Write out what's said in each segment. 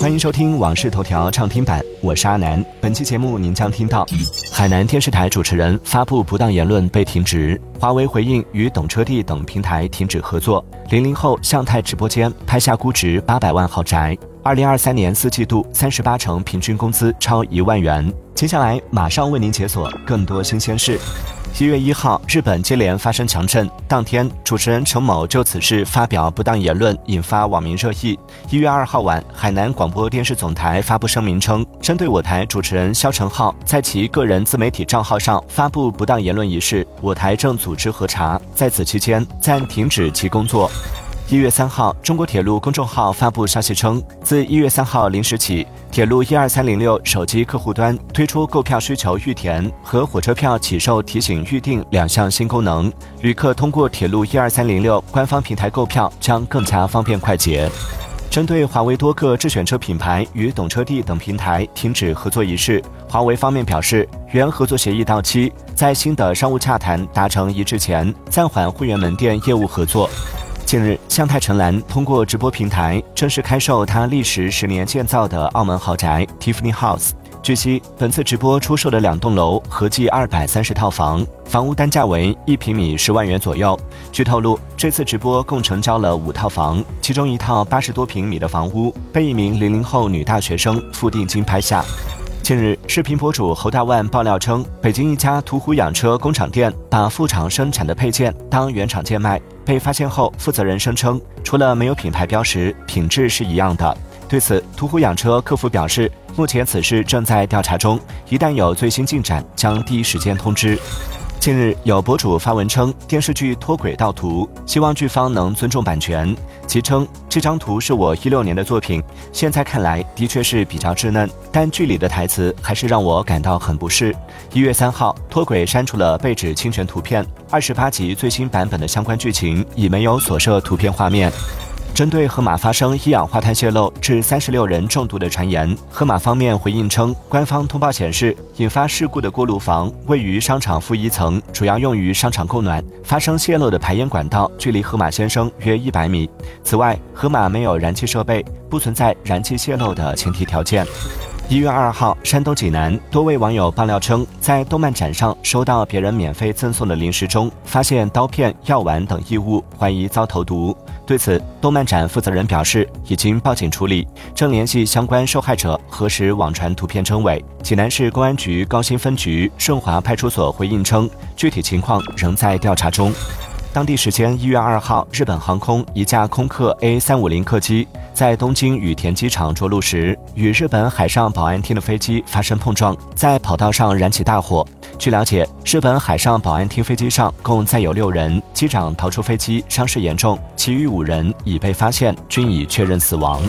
欢迎收听《往事头条》畅听版，我是阿南。本期节目您将听到：海南电视台主持人发布不当言论被停职；华为回应与懂车帝等平台停止合作；零零后向太直播间拍下估值八百万豪宅；二零二三年四季度三十八成平均工资超一万元。接下来马上为您解锁更多新鲜事。一月一号，日本接连发生强震，当天主持人陈某就此事发表不当言论，引发网民热议。一月二号晚，海南广播电视总台发布声明称，针对我台主持人肖成浩在其个人自媒体账号上发布不当言论一事，我台正组织核查，在此期间暂停止其工作。一月三号，中国铁路公众号发布消息称，自一月三号零时起，铁路一二三零六手机客户端推出购票需求预填和火车票起售提醒预订两项新功能，旅客通过铁路一二三零六官方平台购票将更加方便快捷。针对华为多个智选车品牌与懂车帝等平台停止合作一事，华为方面表示，原合作协议到期，在新的商务洽谈达成一致前，暂缓会员门店业务合作。近日，向太陈岚通过直播平台正式开售她历时十年建造的澳门豪宅 Tiffany House。据悉，本次直播出售的两栋楼合计二百三十套房，房屋单价为一平米十万元左右。据透露，这次直播共成交了五套房，其中一套八十多平米的房屋被一名零零后女大学生付定金拍下。近日，视频博主侯大万爆料称，北京一家途虎养车工厂店把副厂生产的配件当原厂件卖，被发现后，负责人声称，除了没有品牌标识，品质是一样的。对此，途虎养车客服表示，目前此事正在调查中，一旦有最新进展，将第一时间通知。近日，有博主发文称电视剧脱轨盗图，希望剧方能尊重版权。其称这张图是我一六年的作品，现在看来的确是比较稚嫩，但剧里的台词还是让我感到很不适。一月三号，脱轨删除了被指侵权图片，二十八集最新版本的相关剧情已没有所涉图片画面。针对河马发生一氧化碳泄漏致三十六人中毒的传言，河马方面回应称，官方通报显示，引发事故的锅炉房位于商场负一层，主要用于商场供暖。发生泄漏的排烟管道距离河马先生约一百米。此外，河马没有燃气设备，不存在燃气泄漏的前提条件。一月二号，山东济南多位网友爆料称，在动漫展上收到别人免费赠送的零食中，发现刀片、药丸等异物，怀疑遭投毒。对此，动漫展负责人表示，已经报警处理，正联系相关受害者核实网传图片真伪。济南市公安局高新分局顺华派出所回应称，具体情况仍在调查中。当地时间一月二号，日本航空一架空客 A 三五零客机在东京羽田机场着陆时，与日本海上保安厅的飞机发生碰撞，在跑道上燃起大火。据了解，日本海上保安厅飞机上共载有六人，机长逃出飞机，伤势严重，其余五人已被发现，均已确认死亡。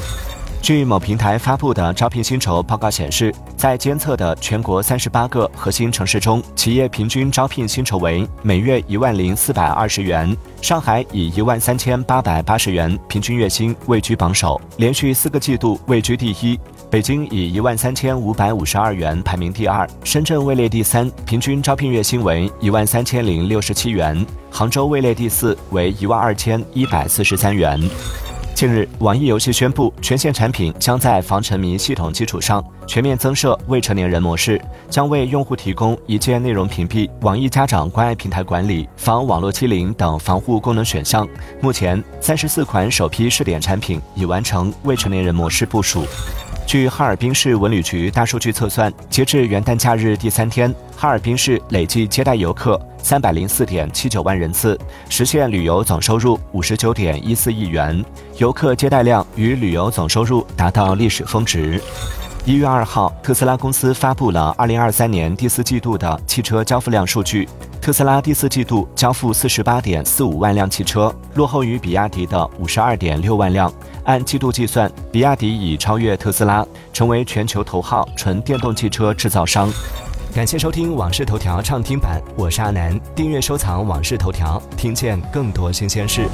据某平台发布的招聘薪酬报告显示，在监测的全国三十八个核心城市中，企业平均招聘薪酬为每月一万零四百二十元。上海以一万三千八百八十元平均月薪位居榜首，连续四个季度位居第一。北京以一万三千五百五十二元排名第二，深圳位列第三，平均招聘月薪为一万三千零六十七元。杭州位列第四，为一万二千一百四十三元。近日，网易游戏宣布，全线产品将在防沉迷系统基础上全面增设未成年人模式，将为用户提供一键内容屏蔽、网易家长关爱平台管理、防网络欺凌等防护功能选项。目前，三十四款首批试点产品已完成未成年人模式部署。据哈尔滨市文旅局大数据测算，截至元旦假日第三天，哈尔滨市累计接待游客三百零四点七九万人次，实现旅游总收入五十九点一四亿元，游客接待量与旅游总收入达到历史峰值。一月二号，特斯拉公司发布了二零二三年第四季度的汽车交付量数据。特斯拉第四季度交付四十八点四五万辆汽车，落后于比亚迪的五十二点六万辆。按季度计算，比亚迪已超越特斯拉，成为全球头号纯电动汽车制造商。感谢收听《往事头条》畅听版，我是阿南。订阅收藏《往事头条》，听见更多新鲜事。